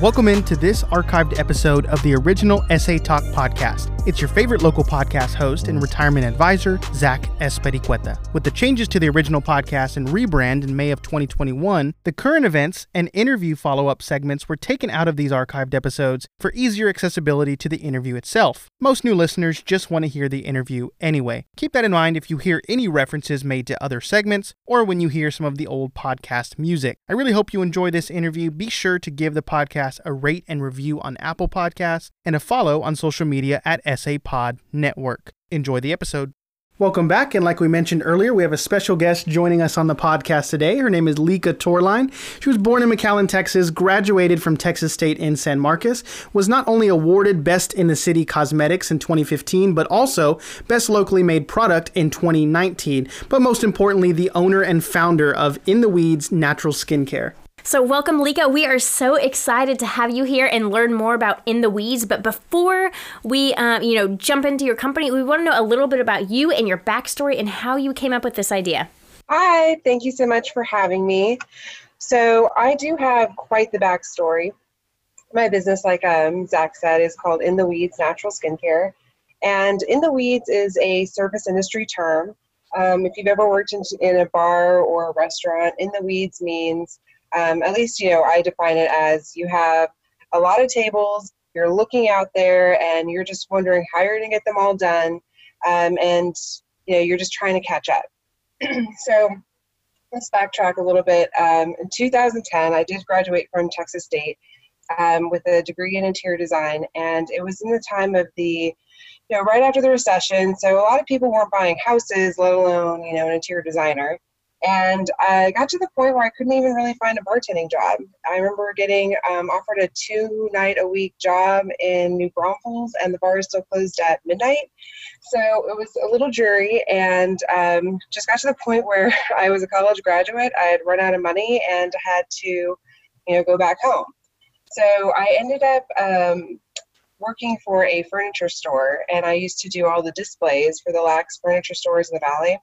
Welcome into this archived episode of the original SA Talk podcast. It's your favorite local podcast host and retirement advisor, Zach Espericueta. With the changes to the original podcast and rebrand in May of 2021, the current events and interview follow up segments were taken out of these archived episodes for easier accessibility to the interview itself. Most new listeners just want to hear the interview anyway. Keep that in mind if you hear any references made to other segments or when you hear some of the old podcast music. I really hope you enjoy this interview. Be sure to give the podcast a rate and review on Apple Podcasts and a follow on social media at SA Pod Network. Enjoy the episode. Welcome back. And like we mentioned earlier, we have a special guest joining us on the podcast today. Her name is Lika Torline. She was born in McAllen, Texas, graduated from Texas State in San Marcos, was not only awarded Best in the City Cosmetics in 2015, but also Best Locally Made Product in 2019. But most importantly, the owner and founder of In the Weeds Natural Skincare. So, welcome, Lika. We are so excited to have you here and learn more about In the Weeds. But before we, um, you know, jump into your company, we want to know a little bit about you and your backstory and how you came up with this idea. Hi, thank you so much for having me. So, I do have quite the backstory. My business, like um, Zach said, is called In the Weeds Natural Skincare. And In the Weeds is a service industry term. Um, if you've ever worked in, in a bar or a restaurant, In the Weeds means um, at least you know i define it as you have a lot of tables you're looking out there and you're just wondering how you're going to get them all done um, and you know you're just trying to catch up. So let's backtrack a little bit. Um, in 2010 i did graduate from texas state um, with a degree in interior design and it was in the time of the you know right after the recession so a lot of people weren't buying houses let alone you know an interior designer and I got to the point where I couldn't even really find a bartending job. I remember getting um, offered a two night a week job in New Braunfels, and the bar is still closed at midnight. So it was a little dreary, and um, just got to the point where I was a college graduate. I had run out of money and had to, you know, go back home. So I ended up um, working for a furniture store, and I used to do all the displays for the Lack's furniture stores in the valley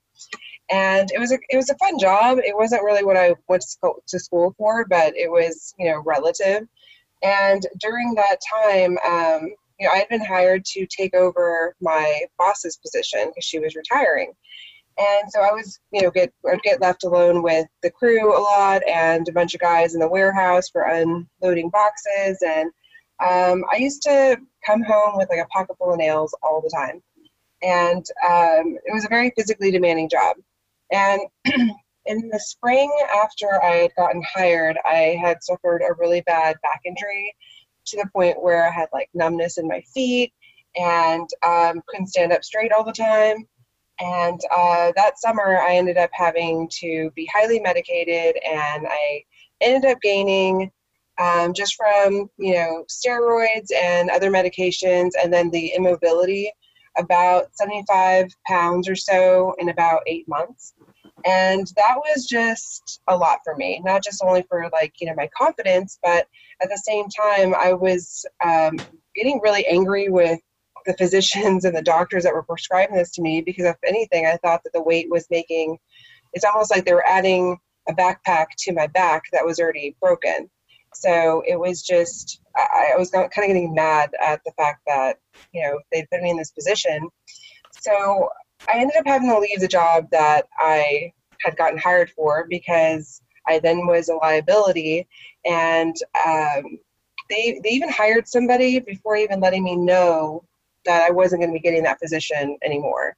and it was a it was a fun job. It wasn't really what I went to school for, but it was you know relative. And during that time, um, you know, I had been hired to take over my boss's position because she was retiring. And so I was, you know, get I'd get left alone with the crew a lot and a bunch of guys in the warehouse for unloading boxes. And um, I used to come home with like a pocket full of nails all the time. And um, it was a very physically demanding job. And in the spring, after I had gotten hired, I had suffered a really bad back injury to the point where I had like numbness in my feet and um, couldn't stand up straight all the time. And uh, that summer, I ended up having to be highly medicated, and I ended up gaining um, just from you know steroids and other medications, and then the immobility about 75 pounds or so in about eight months. And that was just a lot for me, not just only for like, you know, my confidence, but at the same time, I was um, getting really angry with the physicians and the doctors that were prescribing this to me because, if anything, I thought that the weight was making it's almost like they were adding a backpack to my back that was already broken. So it was just, I, I was kind of getting mad at the fact that, you know, they put me in this position. So I ended up having to leave the job that I had gotten hired for because I then was a liability. And um, they, they even hired somebody before even letting me know that I wasn't going to be getting that position anymore.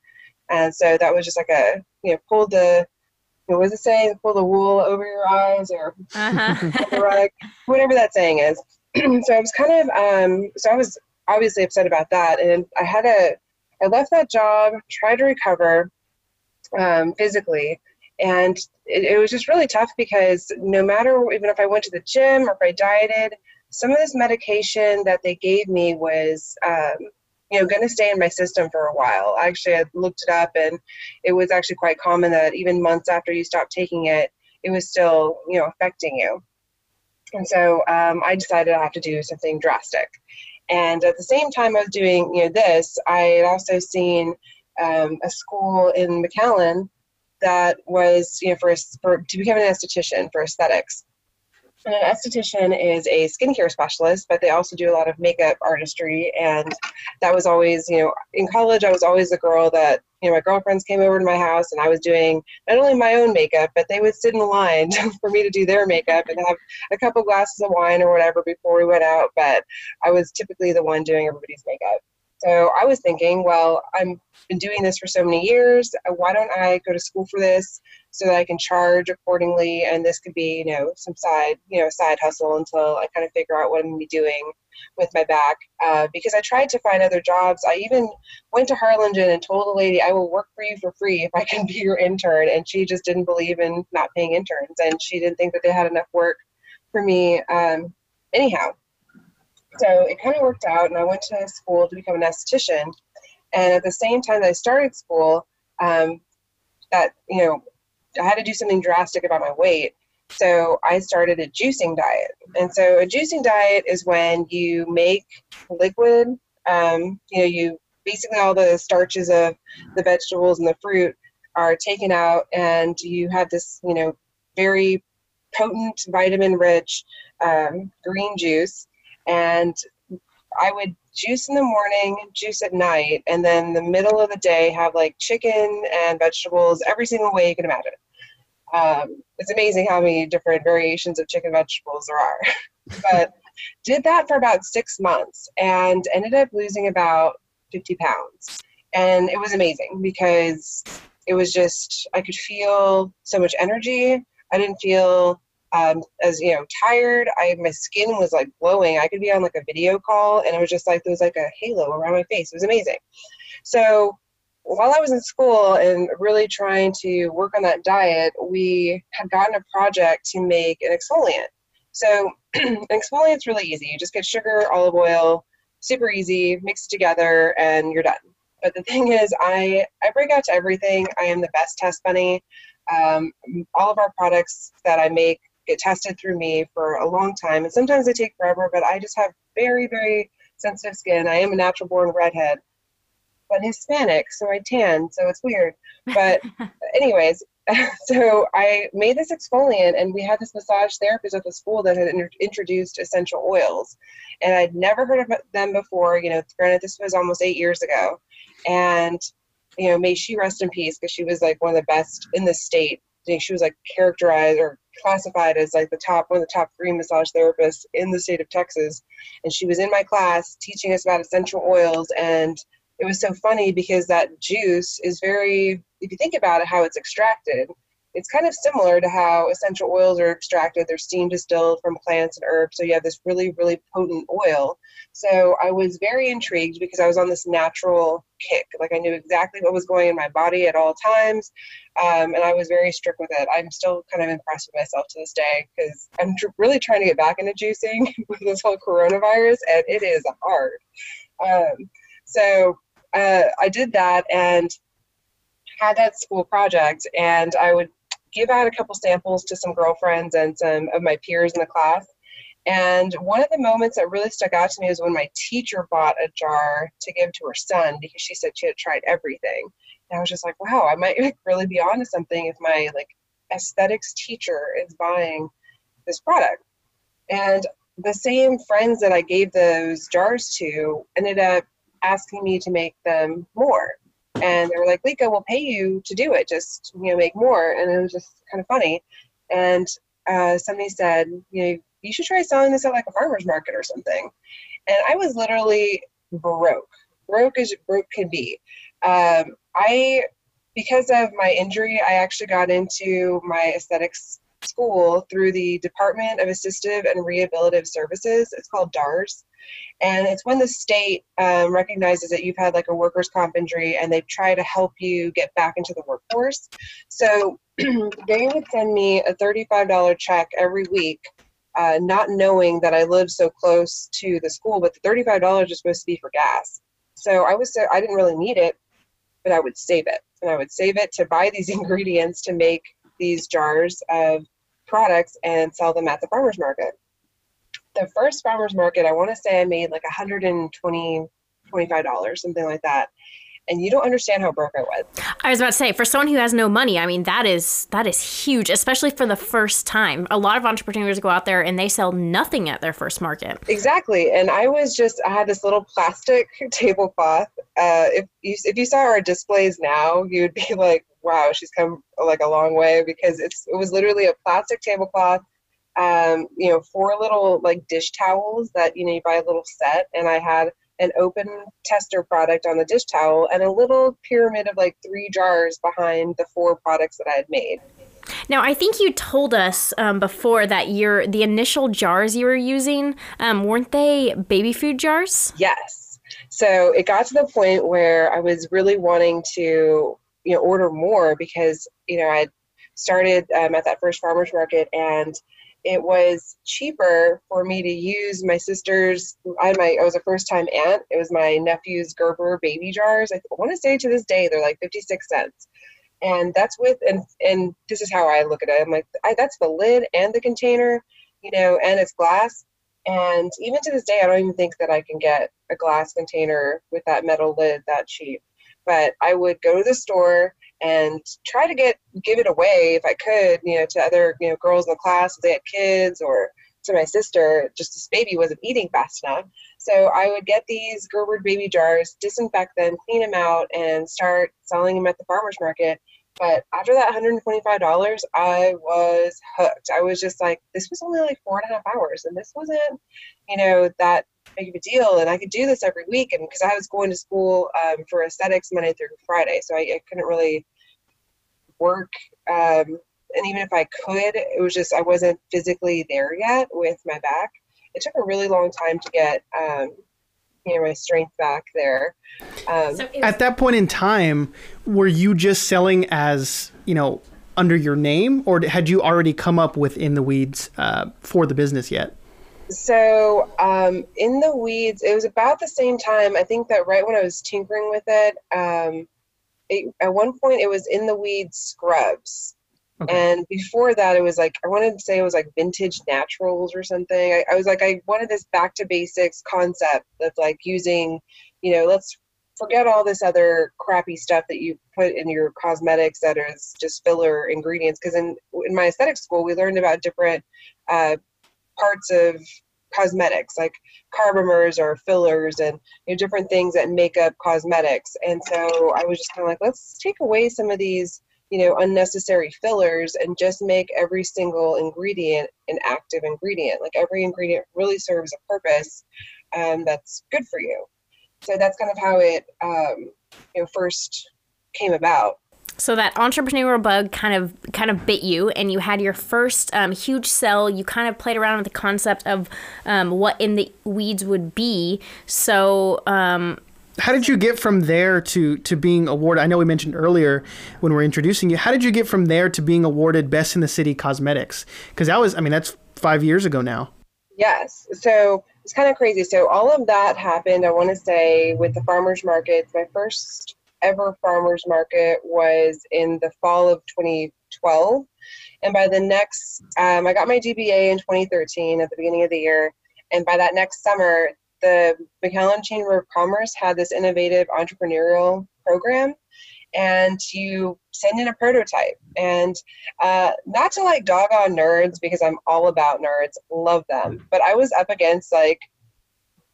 And so that was just like a, you know, pull the, what was it saying? Pull the wool over your eyes or uh-huh. rug, whatever that saying is. so I was kind of, um, so I was obviously upset about that. And I had a, I left that job, tried to recover um, physically, and it, it, was just really tough because no matter even if I went to the gym or if I dieted, some of this medication that they gave me was, um, you know, going to stay in my system for a while. Actually, I looked it up, and it was actually quite common that even months after you stopped taking it, it was still, you know, affecting you. And so um, I decided I have to do something drastic. And at the same time I was doing you know this, I had also seen um, a school in McAllen that was you know for, for to become an esthetician for aesthetics. And an esthetician is a skincare specialist, but they also do a lot of makeup artistry. And that was always, you know, in college, I was always the girl that, you know, my girlfriends came over to my house and I was doing not only my own makeup, but they would sit in the line for me to do their makeup and have a couple glasses of wine or whatever before we went out. But I was typically the one doing everybody's makeup. So I was thinking, well, I've been doing this for so many years. Why don't I go to school for this? So that I can charge accordingly. And this could be, you know, some side, you know, side hustle until I kind of figure out what I'm going to be doing with my back. Uh, because I tried to find other jobs. I even went to Harlingen and told the lady, I will work for you for free if I can be your intern. And she just didn't believe in not paying interns. And she didn't think that they had enough work for me um, anyhow. So it kind of worked out. And I went to school to become an esthetician. And at the same time that I started school, um, that, you know, I had to do something drastic about my weight. So I started a juicing diet. And so a juicing diet is when you make liquid, um, you know, you basically all the starches of the vegetables and the fruit are taken out and you have this, you know, very potent vitamin rich um, green juice. And I would juice in the morning, juice at night, and then the middle of the day have like chicken and vegetables every single way you can imagine. Um, it's amazing how many different variations of chicken vegetables there are. but did that for about six months and ended up losing about 50 pounds. And it was amazing because it was just, I could feel so much energy. I didn't feel um, as you know tired i my skin was like glowing. I could be on like a video call and it was just like there was like a halo around my face. It was amazing. So while i was in school and really trying to work on that diet we had gotten a project to make an exfoliant. So an exfoliant's really easy. You just get sugar olive oil super easy mix it together and you're done. But the thing is i i break out to everything. I am the best test bunny. Um, all of our products that I make get tested through me for a long time. And sometimes they take forever, but I just have very, very sensitive skin. I am a natural born redhead, but Hispanic, so I tan, so it's weird. But, anyways, so I made this exfoliant, and we had this massage therapist at the school that had introduced essential oils, and I'd never heard of them before. You know, granted, this was almost eight years ago, and you know, may she rest in peace because she was like one of the best in the state. She was like characterized or classified as like the top one of the top three massage therapists in the state of Texas, and she was in my class teaching us about essential oils. And it was so funny because that juice is very if you think about it how it's extracted it's kind of similar to how essential oils are extracted. They're steam distilled from plants and herbs. So you have this really really potent oil. So i was very intrigued because i was on this natural kick. Like i knew exactly what was going in my body at all times um, and i was very strict with it. I'm still kind of impressed with myself to this day because i'm tr- really trying to get back into juicing with this whole coronavirus and it is hard. Um, so uh, i did that and had that school project and I would give out a couple samples to some girlfriends and some of my peers in the class. And one of the moments that really stuck out to me was when my teacher bought a jar to give to her son because she said she had tried everything. And I was just like, wow, I might like, really be onto something if my like aesthetics teacher is buying this product. And the same friends that I gave those jars to ended up asking me to make them more and they were like, Lika, we'll pay you to do it. Just you know, make more. And it was just kind of funny. And uh, somebody said, you know, you should try selling this at like a farmer's market or something. And I was literally broke, broke as broke can be. Um, I, because of my injury, I actually got into my aesthetics school through the Department of Assistive and Rehabilitative Services. It's called DARS. And it's when the state um, recognizes that you've had like a workers' comp injury and they try to help you get back into the workforce. So they would send me a $35 check every week, uh, not knowing that I live so close to the school, but the $35 is supposed to be for gas. So I was, I didn't really need it, but I would save it. And I would save it to buy these ingredients to make these jars of products and sell them at the farmer's market the first farmers market, I want to say I made like 120 $25, something like that. and you don't understand how broke I was. I was about to say, for someone who has no money, I mean that is that is huge, especially for the first time. A lot of entrepreneurs go out there and they sell nothing at their first market. Exactly, and I was just I had this little plastic tablecloth. Uh, if you if you saw our displays now, you would be like, "Wow, she's come like a long way," because it's it was literally a plastic tablecloth. Um, you know, four little like dish towels that you know you buy a little set, and I had an open tester product on the dish towel and a little pyramid of like three jars behind the four products that I had made. Now, I think you told us um, before that your the initial jars you were using um, weren't they baby food jars? Yes. So it got to the point where I was really wanting to, you know, order more because you know I started um, at that first farmers market and it was cheaper for me to use my sister's I had my I was a first time aunt. It was my nephew's Gerber baby jars. I want to say to this day they're like 56 cents. And that's with and and this is how I look at it. I'm like I, that's the lid and the container, you know, and it's glass. And even to this day I don't even think that I can get a glass container with that metal lid that cheap. But I would go to the store and try to get give it away if I could, you know, to other you know girls in the class if they had kids or to my sister. Just this baby wasn't eating fast enough, so I would get these Gerber baby jars, disinfect them, clean them out, and start selling them at the farmers market. But after that $125, I was hooked. I was just like, this was only like four and a half hours, and this wasn't, you know, that big of a deal. And I could do this every week, and because I was going to school um, for aesthetics Monday through Friday, so I, I couldn't really work. Um, and even if I could, it was just I wasn't physically there yet with my back. It took a really long time to get um, you know my strength back there. Um, so at that point in time, were you just selling as you know under your name, or had you already come up within the weeds uh, for the business yet? So um, in the weeds, it was about the same time. I think that right when I was tinkering with it, um, it at one point it was in the weeds scrubs. Okay. And before that, it was like I wanted to say it was like vintage naturals or something. I, I was like I wanted this back to basics concept of like using, you know, let's forget all this other crappy stuff that you put in your cosmetics that is just filler ingredients. Because in in my aesthetic school, we learned about different uh, parts of cosmetics like carbomers or fillers and you know, different things that make up cosmetics. And so i was just kind of like let's take away some of these you know unnecessary fillers and just make every single ingredient an active ingredient. Like every ingredient really serves a purpose um, that's good for you. So that's kind of how it um, you know first came about so that entrepreneurial bug kind of kind of bit you and you had your first um, huge sell. You kind of played around with the concept of um, what in the weeds would be. So um, how did you get from there to to being awarded i know we mentioned earlier when we are introducing you how did you get from there to being awarded best in the city cosmetics? Because that was i mean that's five years ago now. Yes. So it's kind of crazy. So all of that happened i want to say with the farmers markets. My first ever farmers market was in the fall of 2012. And by the next, um, I got my DBA in 2013 at the beginning of the year. And by that next summer, the McAllen Chamber of Commerce had this innovative entrepreneurial program. And you send in a prototype. And uh, not to like dog on nerds because I'm all about nerds, love them. But I was up against like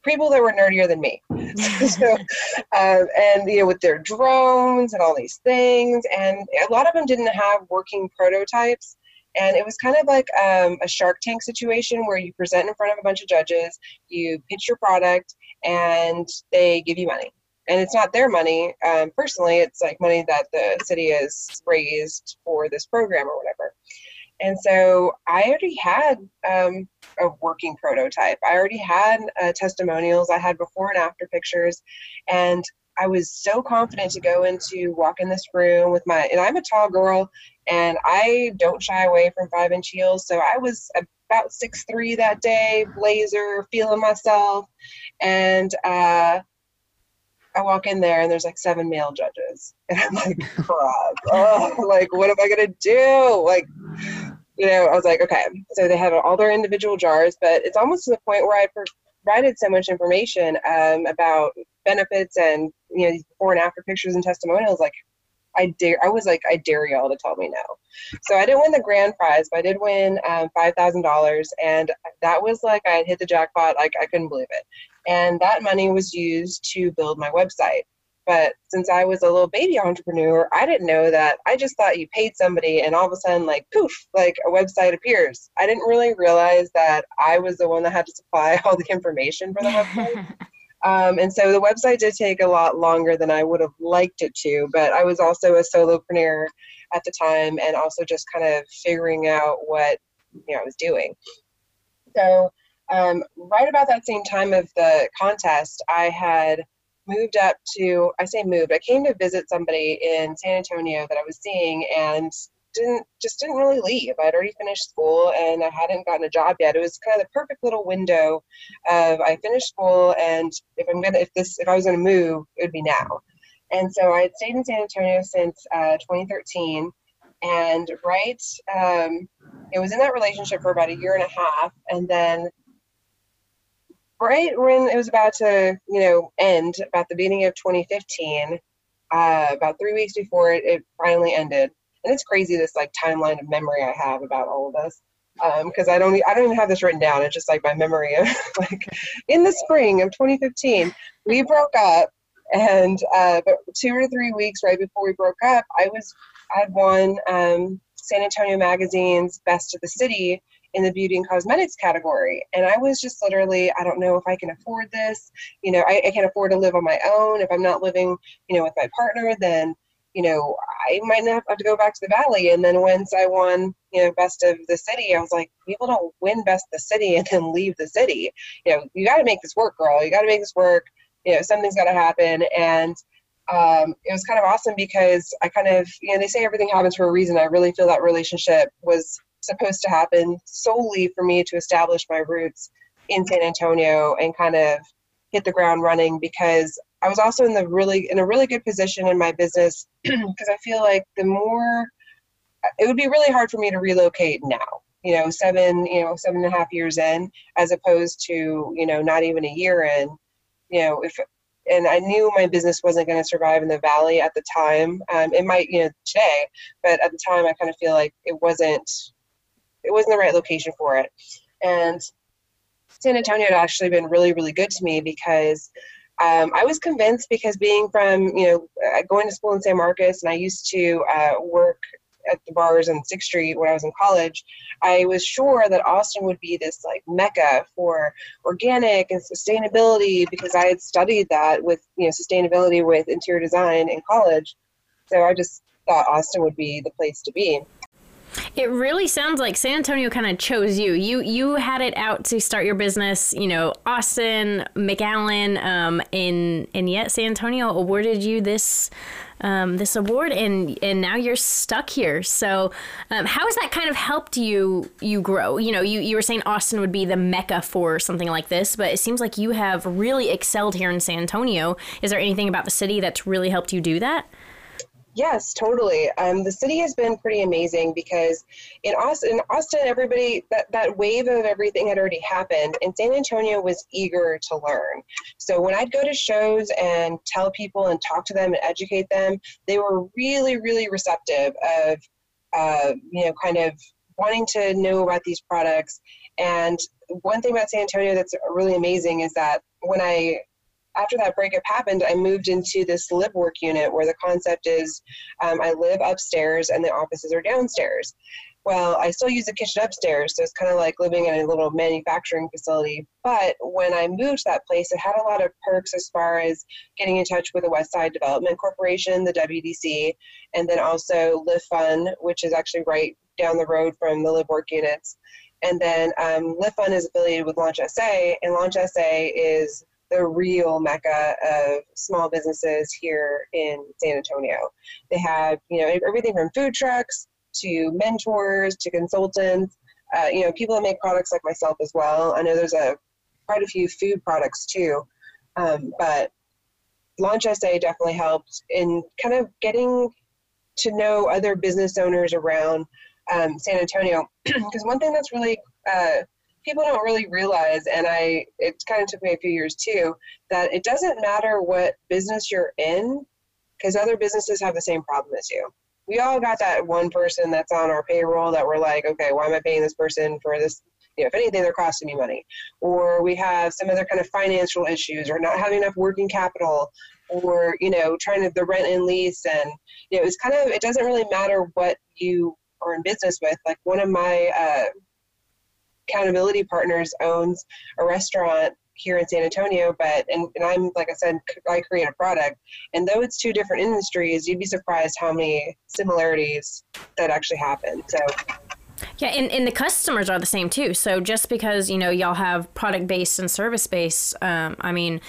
people that were nerdier than me. so, um, and you know, with their drones and all these things, and a lot of them didn't have working prototypes. And it was kind of like um, a Shark Tank situation where you present in front of a bunch of judges, you pitch your product, and they give you money. And it's not their money. Um, personally, it's like money that the city has raised for this program or whatever. And so I already had um, a working prototype. I already had uh, testimonials. I had before and after pictures. And I was so confident to go into walk in this room with my, and I'm a tall girl and I don't shy away from five inch heels. So I was about six three that day, blazer, feeling myself. And uh, I walk in there and there's like seven male judges. And I'm like, crap. oh, like, what am I going to do? Like, you know, I was like, okay. So they have all their individual jars, but it's almost to the point where I provided so much information um, about benefits and you know before and after pictures and testimonials, like I dare I was like I dare y'all to tell me no. So I didn't win the grand prize, but I did win um, five thousand dollars, and that was like I had hit the jackpot. Like I couldn't believe it, and that money was used to build my website. But since I was a little baby entrepreneur, I didn't know that. I just thought you paid somebody and all of a sudden, like, poof, like a website appears. I didn't really realize that I was the one that had to supply all the information for the website. um, and so the website did take a lot longer than I would have liked it to, but I was also a solopreneur at the time and also just kind of figuring out what you know I was doing. So um, right about that same time of the contest, I had moved up to I say moved. I came to visit somebody in San Antonio that I was seeing and didn't just didn't really leave. I'd already finished school and I hadn't gotten a job yet. It was kind of the perfect little window of I finished school and if I'm gonna if this if I was gonna move, it would be now. And so I had stayed in San Antonio since uh, 2013. And right, um, it was in that relationship for about a year and a half. And then right when it was about to, you know, end, about the beginning of 2015, uh, about three weeks before it, it finally ended. And it's crazy this like timeline of memory I have about all of this because um, I don't I don't even have this written down. It's just like my memory of like in the spring of 2015 we broke up, and uh, but two or three weeks right before we broke up, I was I had won um, San Antonio Magazine's Best of the City in the beauty and cosmetics category. And I was just literally, I don't know if I can afford this. You know, I, I can't afford to live on my own. If I'm not living, you know, with my partner, then, you know, I might not have to go back to the valley. And then once I won, you know, best of the city, I was like, people don't win best of the city and then leave the city. You know, you got to make this work, girl. You got to make this work. You know, something's got to happen. And um, it was kind of awesome because I kind of, you know, they say everything happens for a reason. I really feel that relationship was supposed to happen solely for me to establish my roots in San Antonio and kind of hit the ground running because I was also in the really in a really good position in my business because I feel like the more it would be really hard for me to relocate now you know seven you know seven and a half years in as opposed to you know not even a year in you know if and I knew my business wasn't going to survive in the valley at the time. Um, it might, you know, today, but at the time, I kind of feel like it wasn't it wasn't the right location for it. And San Antonio had actually been really, really good to me because um, I was convinced because being from, you know, uh, going to school in San Marcos and I used to uh, work at the bars on Sixth Street when I was in college, I was sure that Austin would be this like mecca for organic and sustainability because I had studied that with you know sustainability with interior design in college. So I just thought Austin would be the place to be. It really sounds like San Antonio kind of chose you. You you had it out to start your business. You know, Austin, McAllen, um, and and yet San Antonio awarded you this um, this award, and and now you're stuck here. So, um, how has that kind of helped you you grow? You know, you you were saying Austin would be the mecca for something like this, but it seems like you have really excelled here in San Antonio. Is there anything about the city that's really helped you do that? Yes, totally. Um, the city has been pretty amazing because in Austin, in Austin, everybody that that wave of everything had already happened, and San Antonio was eager to learn. So when I'd go to shows and tell people and talk to them and educate them, they were really, really receptive of, uh, you know, kind of wanting to know about these products. And one thing about San Antonio that's really amazing is that when I after that breakup happened, I moved into this live work unit where the concept is um, I live upstairs and the offices are downstairs. Well, I still use the kitchen upstairs, so it's kind of like living in a little manufacturing facility. But when I moved to that place, it had a lot of perks as far as getting in touch with the West Side Development Corporation, the WDC, and then also LiftFund, which is actually right down the road from the live work units. And then um, LiftFund is affiliated with Launch SA, and Launch SA is the real mecca of small businesses here in San Antonio. They have, you know, everything from food trucks to mentors to consultants, uh, you know, people that make products like myself as well. I know there's a quite a few food products too, um, but Launch SA definitely helped in kind of getting to know other business owners around um, San Antonio. Because one thing that's really uh, people don't really realize, and I it kind of took me a few years too, that it doesn't matter what business you're in, because other businesses have the same problem as you. We all got that one person that's on our payroll that we're like, okay, why am I paying this person for this? You know, if anything, they're costing me money. Or we have some other kind of financial issues, or not having enough working capital, or you know, trying to the rent and lease, and you know, it's kind of it doesn't really matter what you are in business with. Like one of my uh, accountability partners owns a restaurant here in San Antonio, but and, and I'm like I said, I create a product, and though it's two different industries, you'd be surprised how many similarities that actually happen. So. Yeah, and, and the customers are the same too. So just because you know y'all have product based and service based, um, I mean,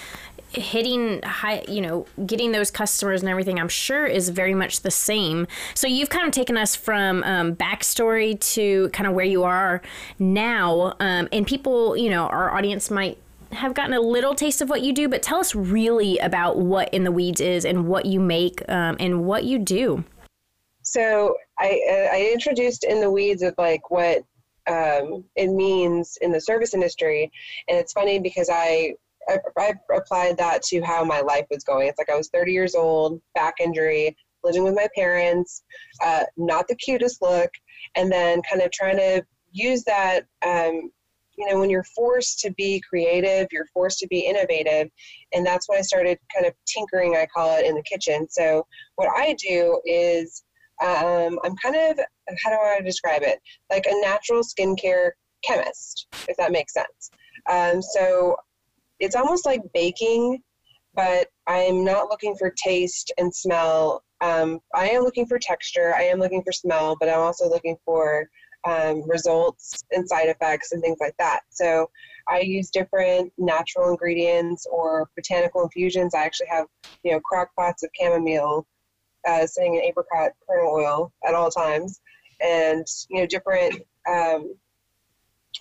hitting high, you know, getting those customers and everything, I'm sure is very much the same. So you've kind of taken us from um, backstory to kind of where you are now, um, and people, you know, our audience might have gotten a little taste of what you do, but tell us really about what In the Weeds is and what you make um, and what you do. So I, uh, I introduced In the Weeds of like what um, it means in the service industry, and it's funny because I I, applied that to how my life was going. It's like I was 30 years old, back injury, living with my parents, uh, not the cutest look, and then kind of trying to use that. Um, you know, when you're forced to be creative, you're forced to be innovative, and that's when I started kind of tinkering. I call it in the kitchen. So what I do is um, I'm kind of how do I describe it? Like a natural skincare chemist, if that makes sense. Um, so it's almost like baking, but I'm not looking for taste and smell. Um, I am looking for texture. I am looking for smell, but I'm also looking for um, results and side effects and things like that. So I use different natural ingredients or botanical infusions. I actually have, you know, crock pots of chamomile uh, sitting in apricot kernel oil at all times, and you know, different, um,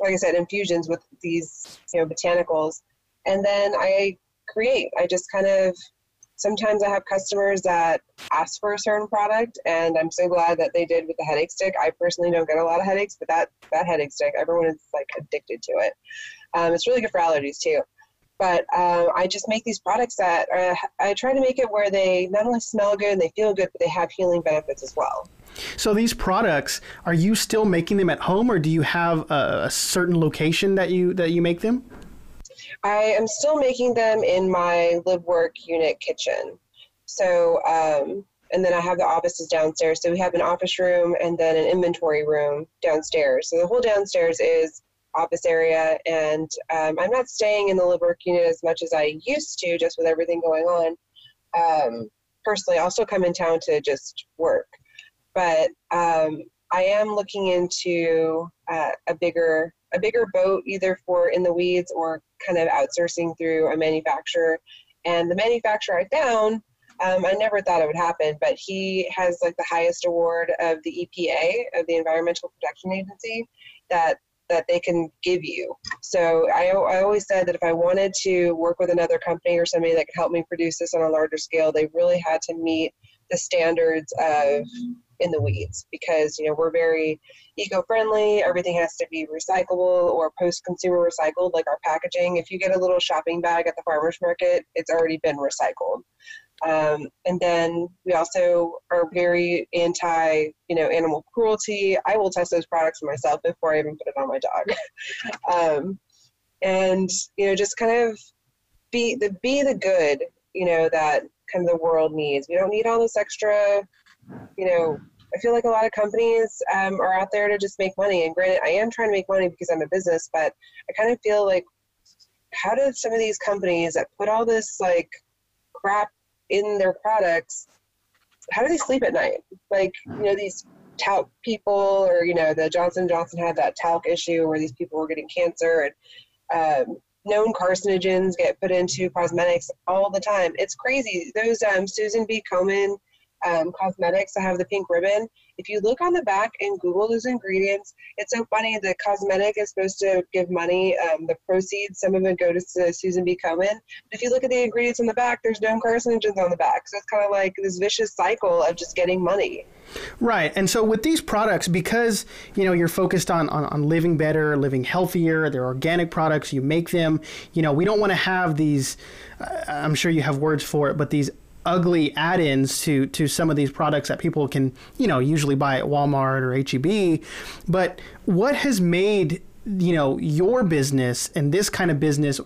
like I said, infusions with these, you know, botanicals and then I create. I just kind of sometimes I have customers that ask for a certain product, and I'm so glad that they did with the headache stick. I personally don't get a lot of headaches, but that that headache stick, everyone is like addicted to it. Um, it's really good for allergies too. But um, I just make these products that are, uh, I try to make it where they not only smell good and they feel good, but they have healing benefits as well. So these products, are you still making them at home, or do you have a, a certain location that you that you make them? I am still making them in my live work unit kitchen. So, um, and then I have the offices downstairs. So we have an office room and then an inventory room downstairs. So the whole downstairs is office area, and um, I'm not staying in the live work unit as much as I used to, just with everything going on. Um, personally, I'll still come in town to just work, but um, I am looking into uh, a bigger a bigger boat either for in the weeds or kind of outsourcing through a manufacturer. And the manufacturer I found, um, I never thought it would happen, but he has like the highest award of the EPA, of the Environmental Protection Agency, that that they can give you. So I, I always said that if I wanted to work with another company or somebody that could help me produce this on a larger scale, they really had to meet the standards of in the weeds because you know we're very eco-friendly. Everything has to be recyclable or post-consumer recycled like our packaging. If you get a little shopping bag at the farmers market it's already been recycled. Um, and then we also are very anti you know animal cruelty. I will test those products myself before i even put it on my dog. Um, and you know just kind of be the be the good you know that kind of the world needs. We don't need all this extra you know, I feel like a lot of companies um, are out there to just make money. And granted, I am trying to make money because I'm a business, but I kind of feel like how do some of these companies that put all this like crap in their products, how do they sleep at night? Like, you know, these talc people or, you know, the Johnson Johnson had that talc issue where these people were getting cancer and um, known carcinogens get put into cosmetics all the time. It's crazy. Those um, Susan B. Komen um, cosmetics that have the pink ribbon. If you look on the back and Google those ingredients, it's so funny. The cosmetic is supposed to give money. Um, the proceeds, some of it go to Susan B. Komen. But if you look at the ingredients on the back, there's no carcinogens on the back. So it's kind of like this vicious cycle of just getting money. Right. And so with these products, because you know you're focused on, on, on living better, living healthier, they're organic products, you make them, you know, we don't want to have these uh, I'm sure you have words for it, but these ugly add-ins to to some of these products that people can you know usually buy at Walmart or HEB. But what has made you know your business and this kind of business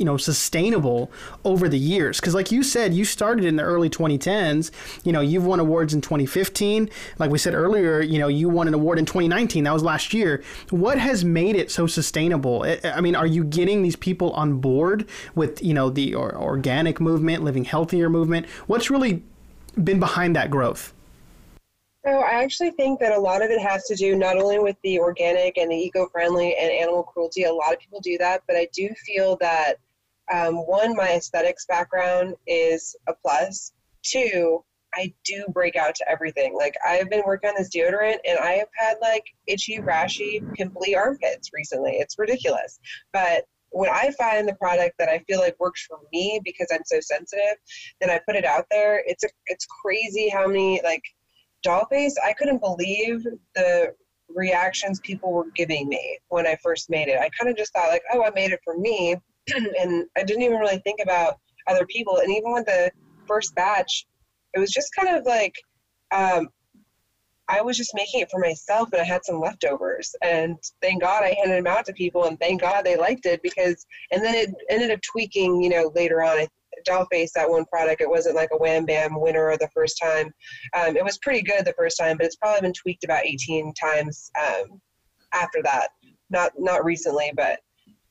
you know sustainable over the years. Because like you said you started in the early 2010s you know you've won awards in 2015 like we said earlier you know you won an award in 2019 that was last year. What has made it so sustainable? I mean are you getting these people on board with you know the organic movement living healthier movement? What's really been behind that growth? So I actually think that a lot of it has to do not only with the organic and the eco-friendly and animal cruelty. A lot of people do that, but I do feel that um, one, my aesthetics background is a plus. Two, I do break out to everything. Like I've been working on this deodorant and I have had like itchy, rashy, pimply armpits recently. It's ridiculous. But when I find the product that I feel like works for me because I'm so sensitive, then I put it out there. It's a, it's crazy how many like doll face. I couldn't believe the reactions people were giving me when I first made it. I kind of just thought like, oh, I made it for me. And I didn't even really think about other people. And even with the first batch, it was just kind of like um, I was just making it for myself, and I had some leftovers. And thank God I handed them out to people, and thank God they liked it because. And then it ended up tweaking, you know, later on. I, Dollface, that one product, it wasn't like a wham bam winner the first time. Um, it was pretty good the first time, but it's probably been tweaked about 18 times um, after that. Not not recently, but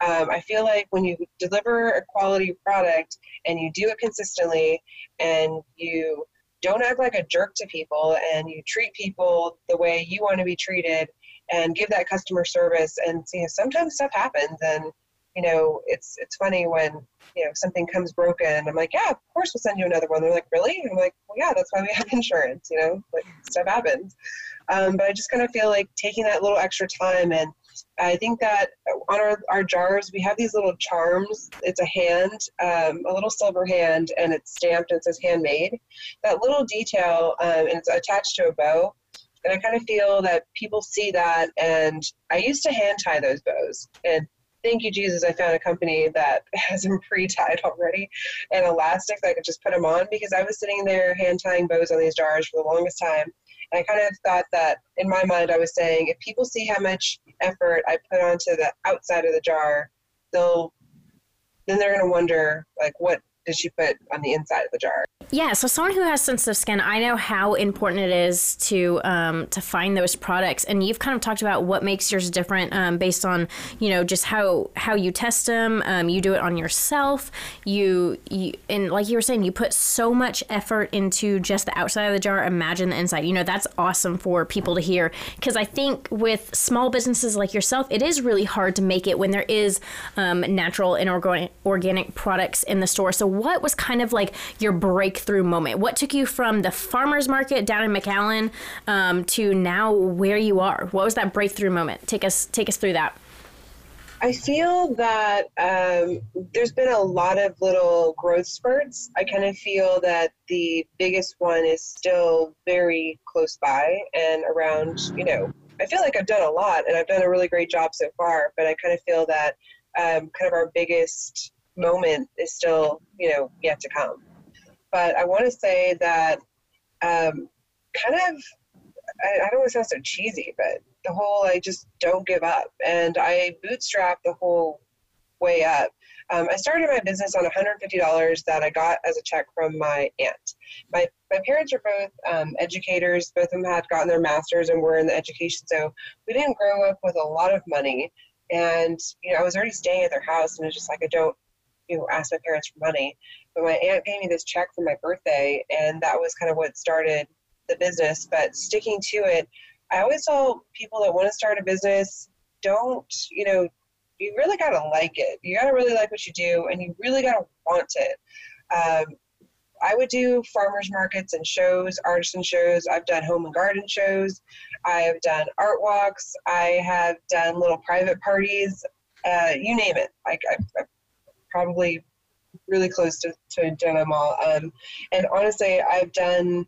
um, I feel like when you deliver a quality product and you do it consistently and you don't act like a jerk to people and you treat people the way you want to be treated and give that customer service and you know, sometimes stuff happens and you know it's it's funny when you know something comes broken. I'm like yeah of course we'll send you another one. They're like really? I'm like well yeah that's why we have insurance you know like stuff happens. Um, but i just kind of feel like taking that little extra time and I think that on our, our jars, we have these little charms. It's a hand, um, a little silver hand, and it's stamped and it says handmade. That little detail, um, and it's attached to a bow. And I kind of feel that people see that, and I used to hand tie those bows. And thank you, Jesus, I found a company that has them pre tied already and elastic that I could just put them on because I was sitting there hand tying bows on these jars for the longest time and I kind of thought that in my mind, I was saying, if people see how much effort I put onto the outside of the jar, they'll then they're going to wonder like what did she put on the inside of the jar? Yeah, so someone who has sensitive skin, I know how important it is to um, to find those products, and you've kind of talked about what makes yours different um, based on you know just how how you test them. Um, you do it on yourself. You you and like you were saying, you put so much effort into just the outside of the jar. Imagine the inside. You know that's awesome for people to hear because I think with small businesses like yourself, it is really hard to make it when there is um, natural and organic organic products in the store. So what was kind of like your breakthrough moment? What took you from the farmer's market down in McAllen um, to now where you are? What was that breakthrough moment? Take us take us through that. I feel that um, there's been a lot of little growth spurts. I kind of feel that the biggest one is still very close by and around, you know, I feel like I've done a lot and I've done a really great job so far, but I kind of feel that um, kind of our biggest moment is still, you know, yet to come. But I want to say that um, kind of, I, I don't want to sound so cheesy, but the whole I just don't give up. And I bootstrapped the whole way up. Um, I started my business on $150 that I got as a check from my aunt. My, my parents are both um, educators. Both of them had gotten their masters and were in the education. So we didn't grow up with a lot of money. And, you know, I was already staying at their house and it's just like, I don't, you know, ask my parents for money. But my aunt gave me this check for my birthday, and that was kind of what started the business. But sticking to it, I always tell people that want to start a business, don't, you know, you really got to like it. You got to really like what you do, and you really got to want it. Um, I would do farmers markets and shows, artisan shows. I've done home and garden shows. I have done art walks. I have done little private parties. Uh, you name it. Like I, I probably really close to, to done them all. Um, and honestly, I've done.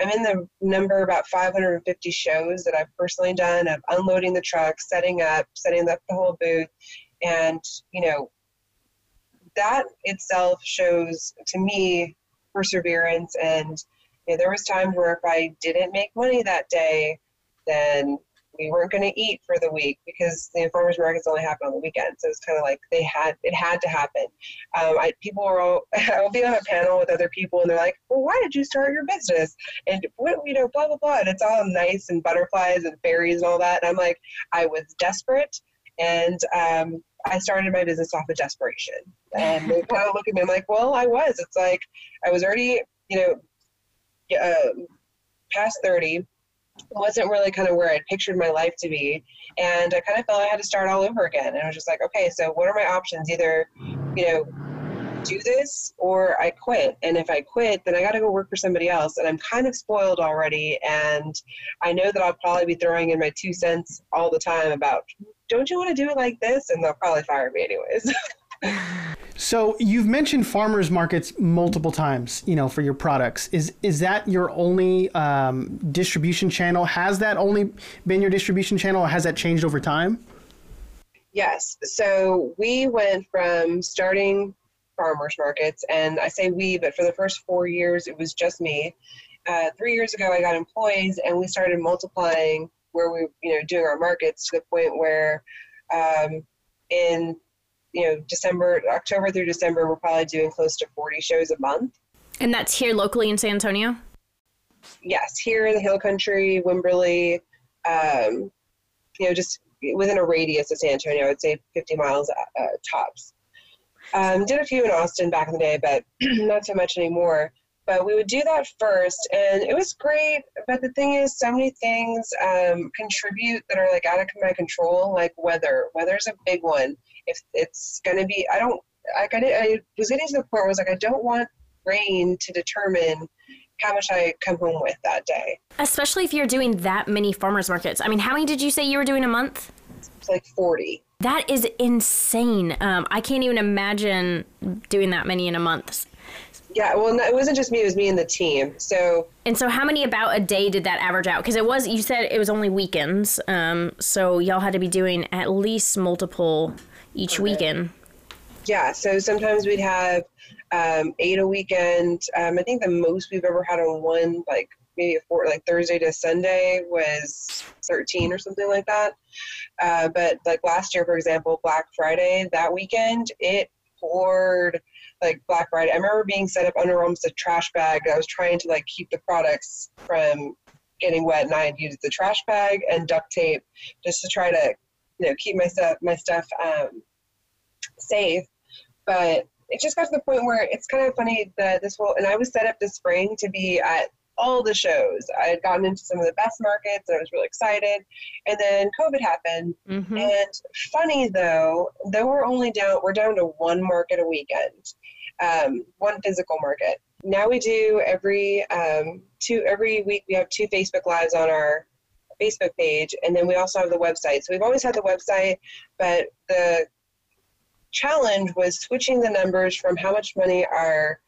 I'm in the number about 550 shows that I've personally done of unloading the truck, setting up, setting up the whole booth, and you know that itself shows to me perseverance and you know, there was times where if i didn't make money that day then we weren't going to eat for the week because the farmers markets only happen on the weekend. So it's kind of like they had it had to happen. Um, I, people were all i'll be on a panel with other people and they're like well why did you start your business? And what you know blah blah blah. And it's all nice and butterflies and fairies and all that. And i'm like i was desperate and um, I started my business off of desperation. And they kind of look at me, I'm like, well, I was. It's like I was already, you know, uh, past 30, wasn't really kind of where I'd pictured my life to be. And I kind of felt I had to start all over again. And I was just like, okay, so what are my options? Either, you know, do this or I quit. And if I quit, then I got to go work for somebody else. And I'm kind of spoiled already. And I know that I'll probably be throwing in my two cents all the time about don't you want to do it like this? And they'll probably fire me anyways. so you've mentioned farmers markets multiple times, you know, for your products. Is is that your only um, distribution channel? Has that only been your distribution channel, or has that changed over time? Yes. So we went from starting farmers markets, and I say we, but for the first four years it was just me. Uh, three years ago, I got employees, and we started multiplying where we you know doing our markets to the point where um, in you know December, October through December, we're probably doing close to 40 shows a month. And that's here locally in San Antonio. Yes, here in the Hill Country, Wimberley, um, you know, just within a radius of San Antonio, I would say 50 miles uh, tops. Um, did a few in Austin back in the day, but not so much anymore. But we would do that first, and it was great. But the thing is, so many things um, contribute that are like out of my control, like weather. Weather's a big one. If it's going to be, I don't, like I, got I was getting to the point where I was like, I don't want rain to determine how much I come home with that day. Especially if you're doing that many farmers markets. I mean, how many did you say you were doing a month? It's like 40. That is insane. Um, I can't even imagine doing that many in a month. Yeah, well, no, it wasn't just me; it was me and the team. So. And so, how many about a day did that average out? Because it was you said it was only weekends, um, so y'all had to be doing at least multiple each okay. weekend. Yeah, so sometimes we'd have um, eight a weekend. Um, I think the most we've ever had on one, like maybe a four, like Thursday to Sunday, was thirteen or something like that. Uh, but like last year, for example, Black Friday that weekend, it poured like Black Friday. I remember being set up under almost a trash bag. I was trying to like keep the products from getting wet, and I had used the trash bag and duct tape just to try to you know keep my stuff my stuff um, safe. But it just got to the point where it's kind of funny that this will and I was set up this spring to be at all the shows. I had gotten into some of the best markets and I was really excited. And then COVID happened. Mm-hmm. And funny though, though we're only down, we're down to one market a weekend, um, one physical market. Now we do every um, two every week. We have two Facebook lives on our Facebook page, and then we also have the website. So we've always had the website, but the challenge was switching the numbers from how much money our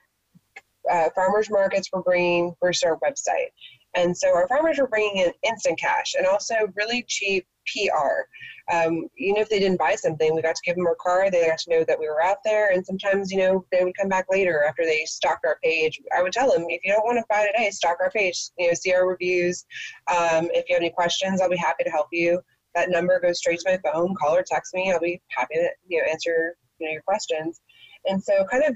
uh, farmers markets were bringing versus our website. And so our farmers were bringing in instant cash and also really cheap PR. Um, even if they didn't buy something, we got to give them our card. They got to know that we were out there. And sometimes, you know, they would come back later after they stocked our page. I would tell them, if you don't want to buy today, stock our page. You know, see our reviews. Um, if you have any questions, I'll be happy to help you. That number goes straight to my phone. Call or text me. I'll be happy to you know answer you know your questions. And so, kind of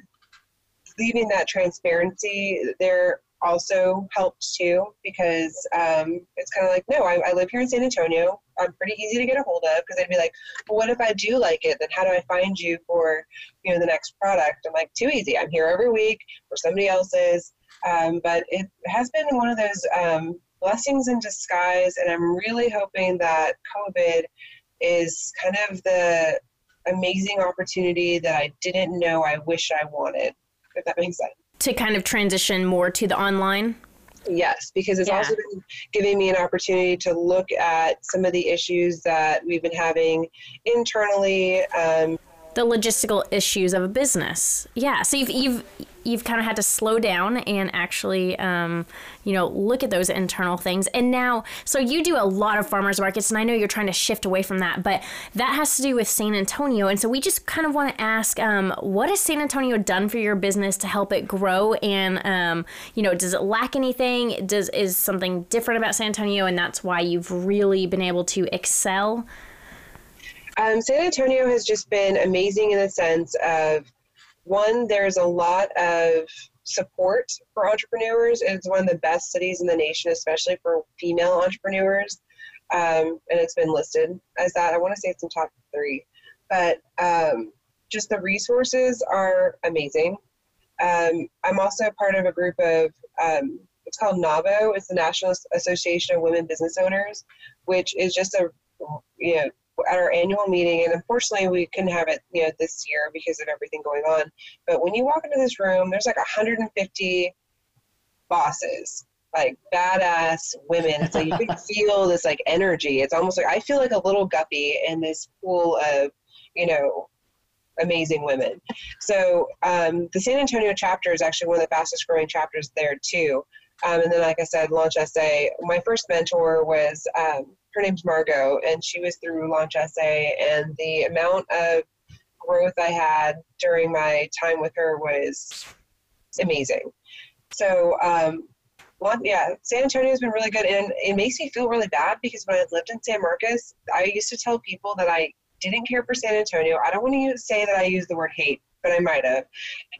leaving that transparency there also helped too because um, it's kind of like no I, I, live here in san antonio. I'm pretty easy to get a hold of because they'd be like well what if i do like it? Then how do i find you for you know the next product? I'm like too easy. I'm here every week for somebody else's. Um, but it has been one of those um, blessings in disguise and i'm really hoping that covid is kind of the amazing opportunity that i didn't know i wish i wanted if that makes sense. To kind of transition more to the online? Yes, because it's Yeah. also been giving me an opportunity to look at some of the issues that we've been having internally. Um, the logistical issues of a business. Yeah, so you've you've you've kind of had to slow down and actually, um, you know, look at those internal things. And now, so you do a lot of farmers markets, and I know you're trying to shift away from that, but that has to do with San Antonio. And so we just kind of want to ask, um, what has San Antonio done for your business to help it grow? And um, you know, does it lack anything? Does is something different about San Antonio, and that's why you've really been able to excel? Um, San Antonio has just been amazing in the sense of one, there's a lot of support for entrepreneurs. It's one of the best cities in the nation, especially for female entrepreneurs. Um, and it's been listed as that. I want to say it's in top three, but um, just the resources are amazing. Um, I'm also part of a group of um, it's called NAWBO. It's the National Association of Women Business Owners, which is just a you know at our annual meeting, and unfortunately we couldn't have it you know this year because of everything going on. But when you walk into this room, there's like 150 bosses, like badass women. It's like you can feel this like energy. It's almost like I feel like a little guppy in this pool of you know amazing women. So um, the San Antonio chapter is actually one of the fastest growing chapters there too. Um, and then, like I said, Launch SA. My first mentor was um, her name's Margot, and she was through Launch SA. And the amount of growth I had during my time with her was amazing. So, um, one, yeah, San Antonio has been really good, and it makes me feel really bad because when I lived in San Marcos, I used to tell people that I didn't care for San Antonio. I don't want to say that I use the word hate, but I might have.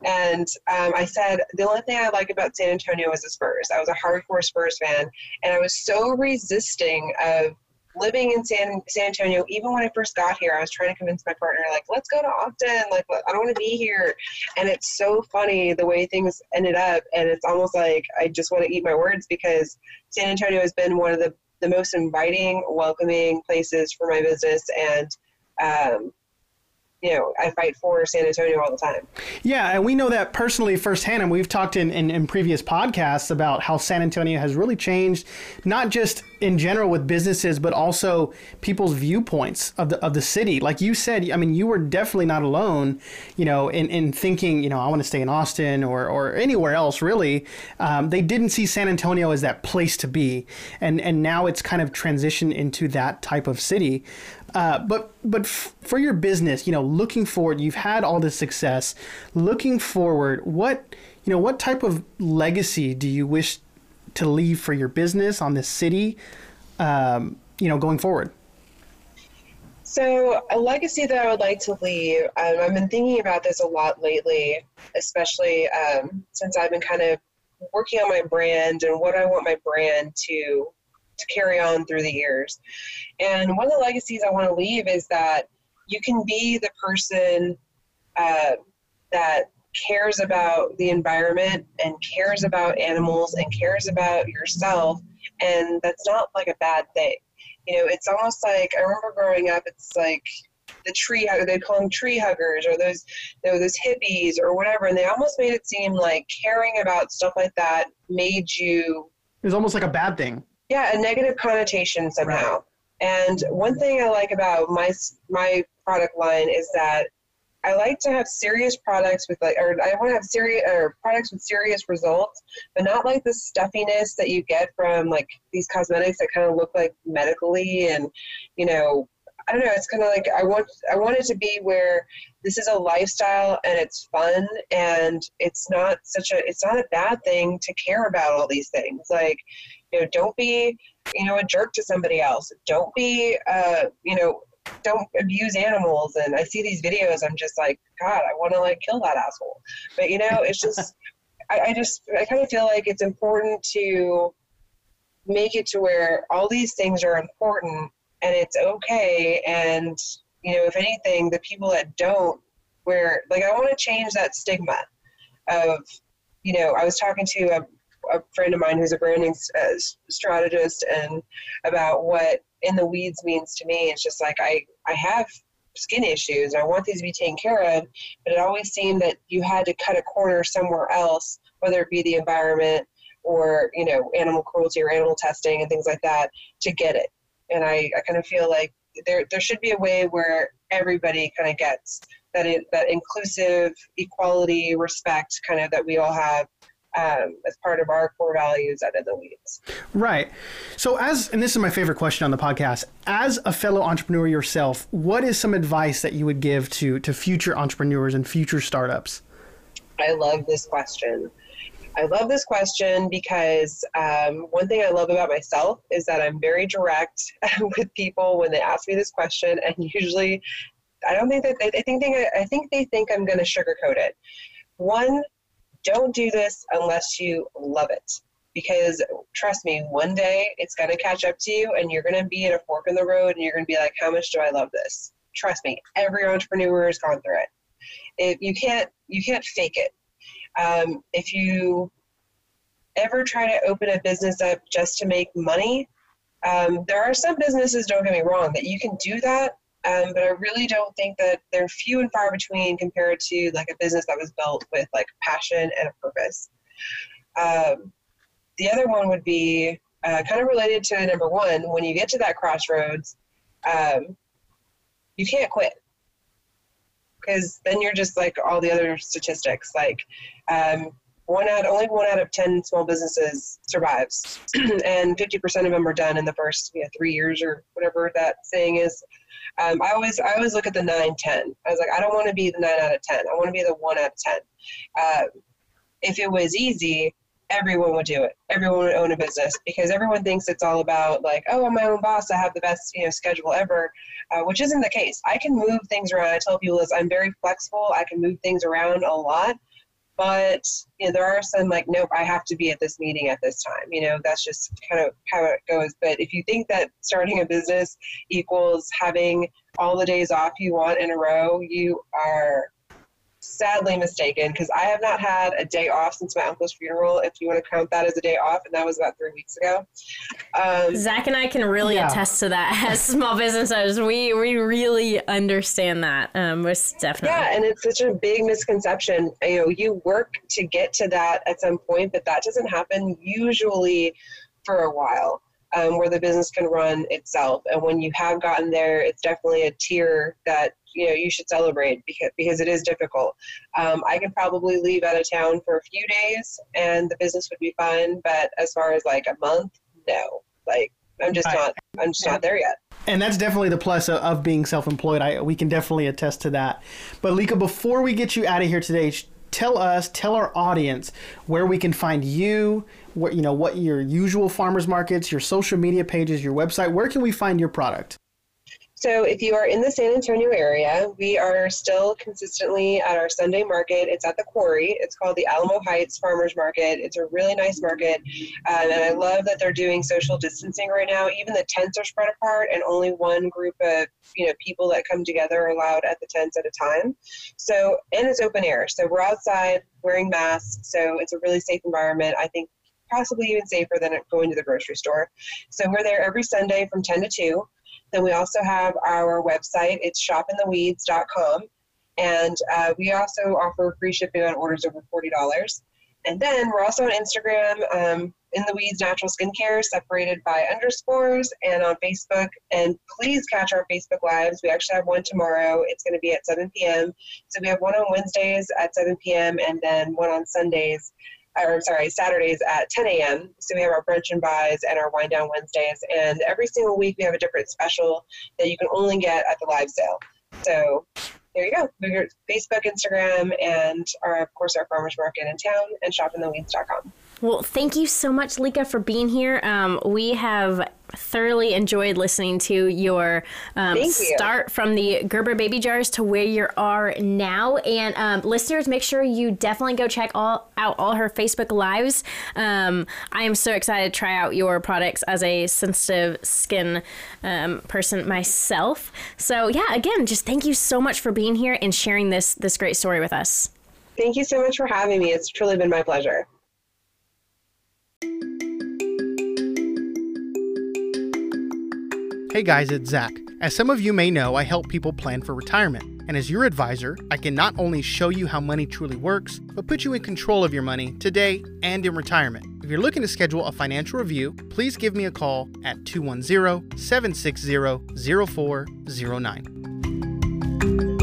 And um, I said the only thing I like about San Antonio is the Spurs. I was a hardcore Spurs fan, and I was so resisting of living in San San Antonio. Even when I first got here, I was trying to convince my partner, like, let's go to Austin. Like, I don't want to be here. And it's so funny the way things ended up, and it's almost like I just want to eat my words because San Antonio has been one of the the most inviting, welcoming places for my business, and um, you know, I fight for San Antonio all the time. Yeah, and we know that personally firsthand, and we've talked in, in, in, previous podcasts about how San Antonio has really changed, not just in general with businesses, but also people's viewpoints of the of the city. Like you said, I mean, you were definitely not alone, you know, in, in thinking, you know, I want to stay in Austin or, or anywhere else really. Um, they didn't see San Antonio as that place to be. And and now it's kind of transitioned into that type of city. Uh, but but f- for your business, you know, looking forward, you've had all this success. Looking forward, what you know, what type of legacy do you wish to leave for your business on this city? Um, you know, going forward. So a legacy that I would like to leave. Um, I've been thinking about this a lot lately, especially um, since I've been kind of working on my brand and what I want my brand to to carry on through the years. And one of the legacies I want to leave is that you can be the person uh, that cares about the environment and cares about animals and cares about yourself, and that's not like a bad thing. You know, it's almost like I remember growing up. It's like the tree they call them tree huggers or those you know, those hippies or whatever, and they almost made it seem like caring about stuff like that made you. It was almost like a bad thing yeah a negative connotation somehow right. And one thing i like about my my product line is that i like to have serious products with like or i want to have serious or products with serious results but not like the stuffiness that you get from like these cosmetics that kind of look like medically and you know I don't know. It's kind of like I want. I want it to be where this is a lifestyle and it's fun and it's not such a. It's not a bad thing to care about all these things. Like, know, don't be, you know, a jerk to somebody else. Don't be, uh, you know, don't abuse animals. And I see these videos. I'm just like, God, I want to like kill that asshole. But you know, it's just. I, I just. I kind of feel like it's important to make it to where all these things are important and it's okay and you know if anything the people that don't where like i want to change that stigma of you know i was talking to a, a friend of mine who's a branding uh, strategist and about what in the weeds means to me. It's just like i i have skin issues i want these to be taken care of but it always seemed that you had to cut a corner somewhere else whether it be the environment or you know animal cruelty or animal testing and things like that to get it. And i, I kind of feel like there, there should be a way where everybody kind of gets that that inclusive equality respect kind of that we all have um, as part of our core values out of the Weeds. Right. So, as, and this is my favorite question on the podcast, as a fellow entrepreneur yourself, what is some advice that you would give to, to future entrepreneurs and future startups? I love this question. I love this question because um, one thing I love about myself is that I'm very direct with people when they ask me this question, and usually, I don't think that they, I think they, I think they think I'm going to sugarcoat it. One, don't do this unless you love it. Because trust me, one day it's going to catch up to you and you're going to be at a fork in the road and you're going to be like, how much do I love this? Trust me, every entrepreneur has gone through it. If you can't, you can't fake it. Um, if you ever try to open a business up just to make money, um, there are some businesses, don't get me wrong, that you can do that um, but I really don't think that they're few and far between compared to like a business that was built with like passion and a purpose. Um, the other one would be uh, kind of related to number one. When you get to that crossroads, um, you can't quit because then you're just like all the other statistics. Like um, one out, only one out of ten small businesses survives, and fifty percent of them are done in the first you know, three years or whatever that saying is. Um, I always I always look at the nine ten. I was like, I don't want to be the nine out of ten. I want to be the one out of ten. Uh, if it was easy, everyone would do it. Everyone would own a business because everyone thinks it's all about like, oh, I'm my own boss. I have the best you know schedule ever, uh, which isn't the case. I can move things around. I tell people this. I'm very flexible. I can move things around a lot but you know, there are some like nope i have to be at this meeting at this time you know that's just kind of how it goes. But if you think that starting a business equals having all the days off you want in a row you are sadly mistaken because I have not had a day off since my uncle's funeral, if you want to count that as a day off, and that was about three weeks ago. Um, Zach and I can really yeah. attest to that as small business owners. We we really understand that. Um, most definitely. Yeah, and it's such a big misconception. You know, you work to get to that at some point, but that doesn't happen usually for a while um, where the business can run itself. And when you have gotten there, it's definitely a tier that you know you should celebrate because because it is difficult. Um, I could probably leave out of town for a few days and the business would be fine. But as far as like a month, no. Like I'm just not I'm just not there yet. And that's definitely the plus of being self-employed. I we can definitely attest to that. But Lika, before we get you out of here today, tell us, tell our audience where we can find you, what you know, what your usual farmers markets, your social media pages, your website. Where can we find your product? So, if you are in the San Antonio area, we are still consistently at our Sunday market. It's at the quarry. It's called the Alamo Heights Farmers Market. It's a really nice market. Um, and I love that they're doing social distancing right now. Even the tents are spread apart, and only one group of you know people that come together are allowed at the tents at a time. So, and it's open air. So, we're outside wearing masks. So, it's a really safe environment. I think possibly even safer than going to the grocery store. So, we're there every Sunday from 10 to 2. Then we also have our website. It's shopintheweeds.com. And uh, we also offer free shipping on orders over $40. And then we're also on Instagram, um, in the weeds natural skincare, separated by underscores, and on Facebook. And please catch our Facebook lives. We actually have one tomorrow. It's going to be at 7 p.m. So we have one on Wednesdays at 7 p.m. and then one on Sundays or sorry, Saturdays at 10 a.m. So we have our brunch and buys and our wind down Wednesdays. And every single week we have a different special that you can only get at the live sale. So there you go. Facebook, Instagram, and our, of course our farmers market in town and shopintheweeds.com. Well, thank you so much, Lika, for being here. Um, we have thoroughly enjoyed listening to your um, start from the Gerber baby jars to where you are now. And um, listeners, make sure you definitely go check all out all her Facebook lives. Um, I am so excited to try out your products as a sensitive skin um, person myself. So yeah, again, just thank you so much for being here and sharing this this great story with us. Thank you so much for having me. It's truly been my pleasure. Hey guys, it's Zach. As some of you may know, I help people plan for retirement. And as your advisor, I can not only show you how money truly works, but put you in control of your money today and in retirement. If you're looking to schedule a financial review, please give me a call at 210 760 0409.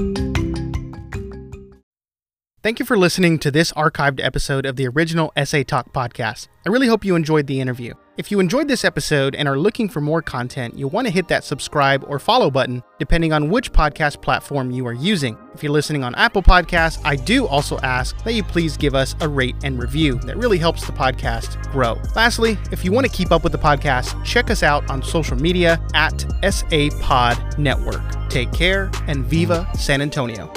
Thank you for listening to this archived episode of the original SA Talk podcast. I really hope you enjoyed the interview. If you enjoyed this episode and are looking for more content, you'll want to hit that subscribe or follow button depending on which podcast platform you are using. If you're listening on Apple Podcasts, I do also ask that you please give us a rate and review. That really helps the podcast grow. Lastly, if you want to keep up with the podcast, check us out on social media at SA Pod Network. Take care and Viva San Antonio.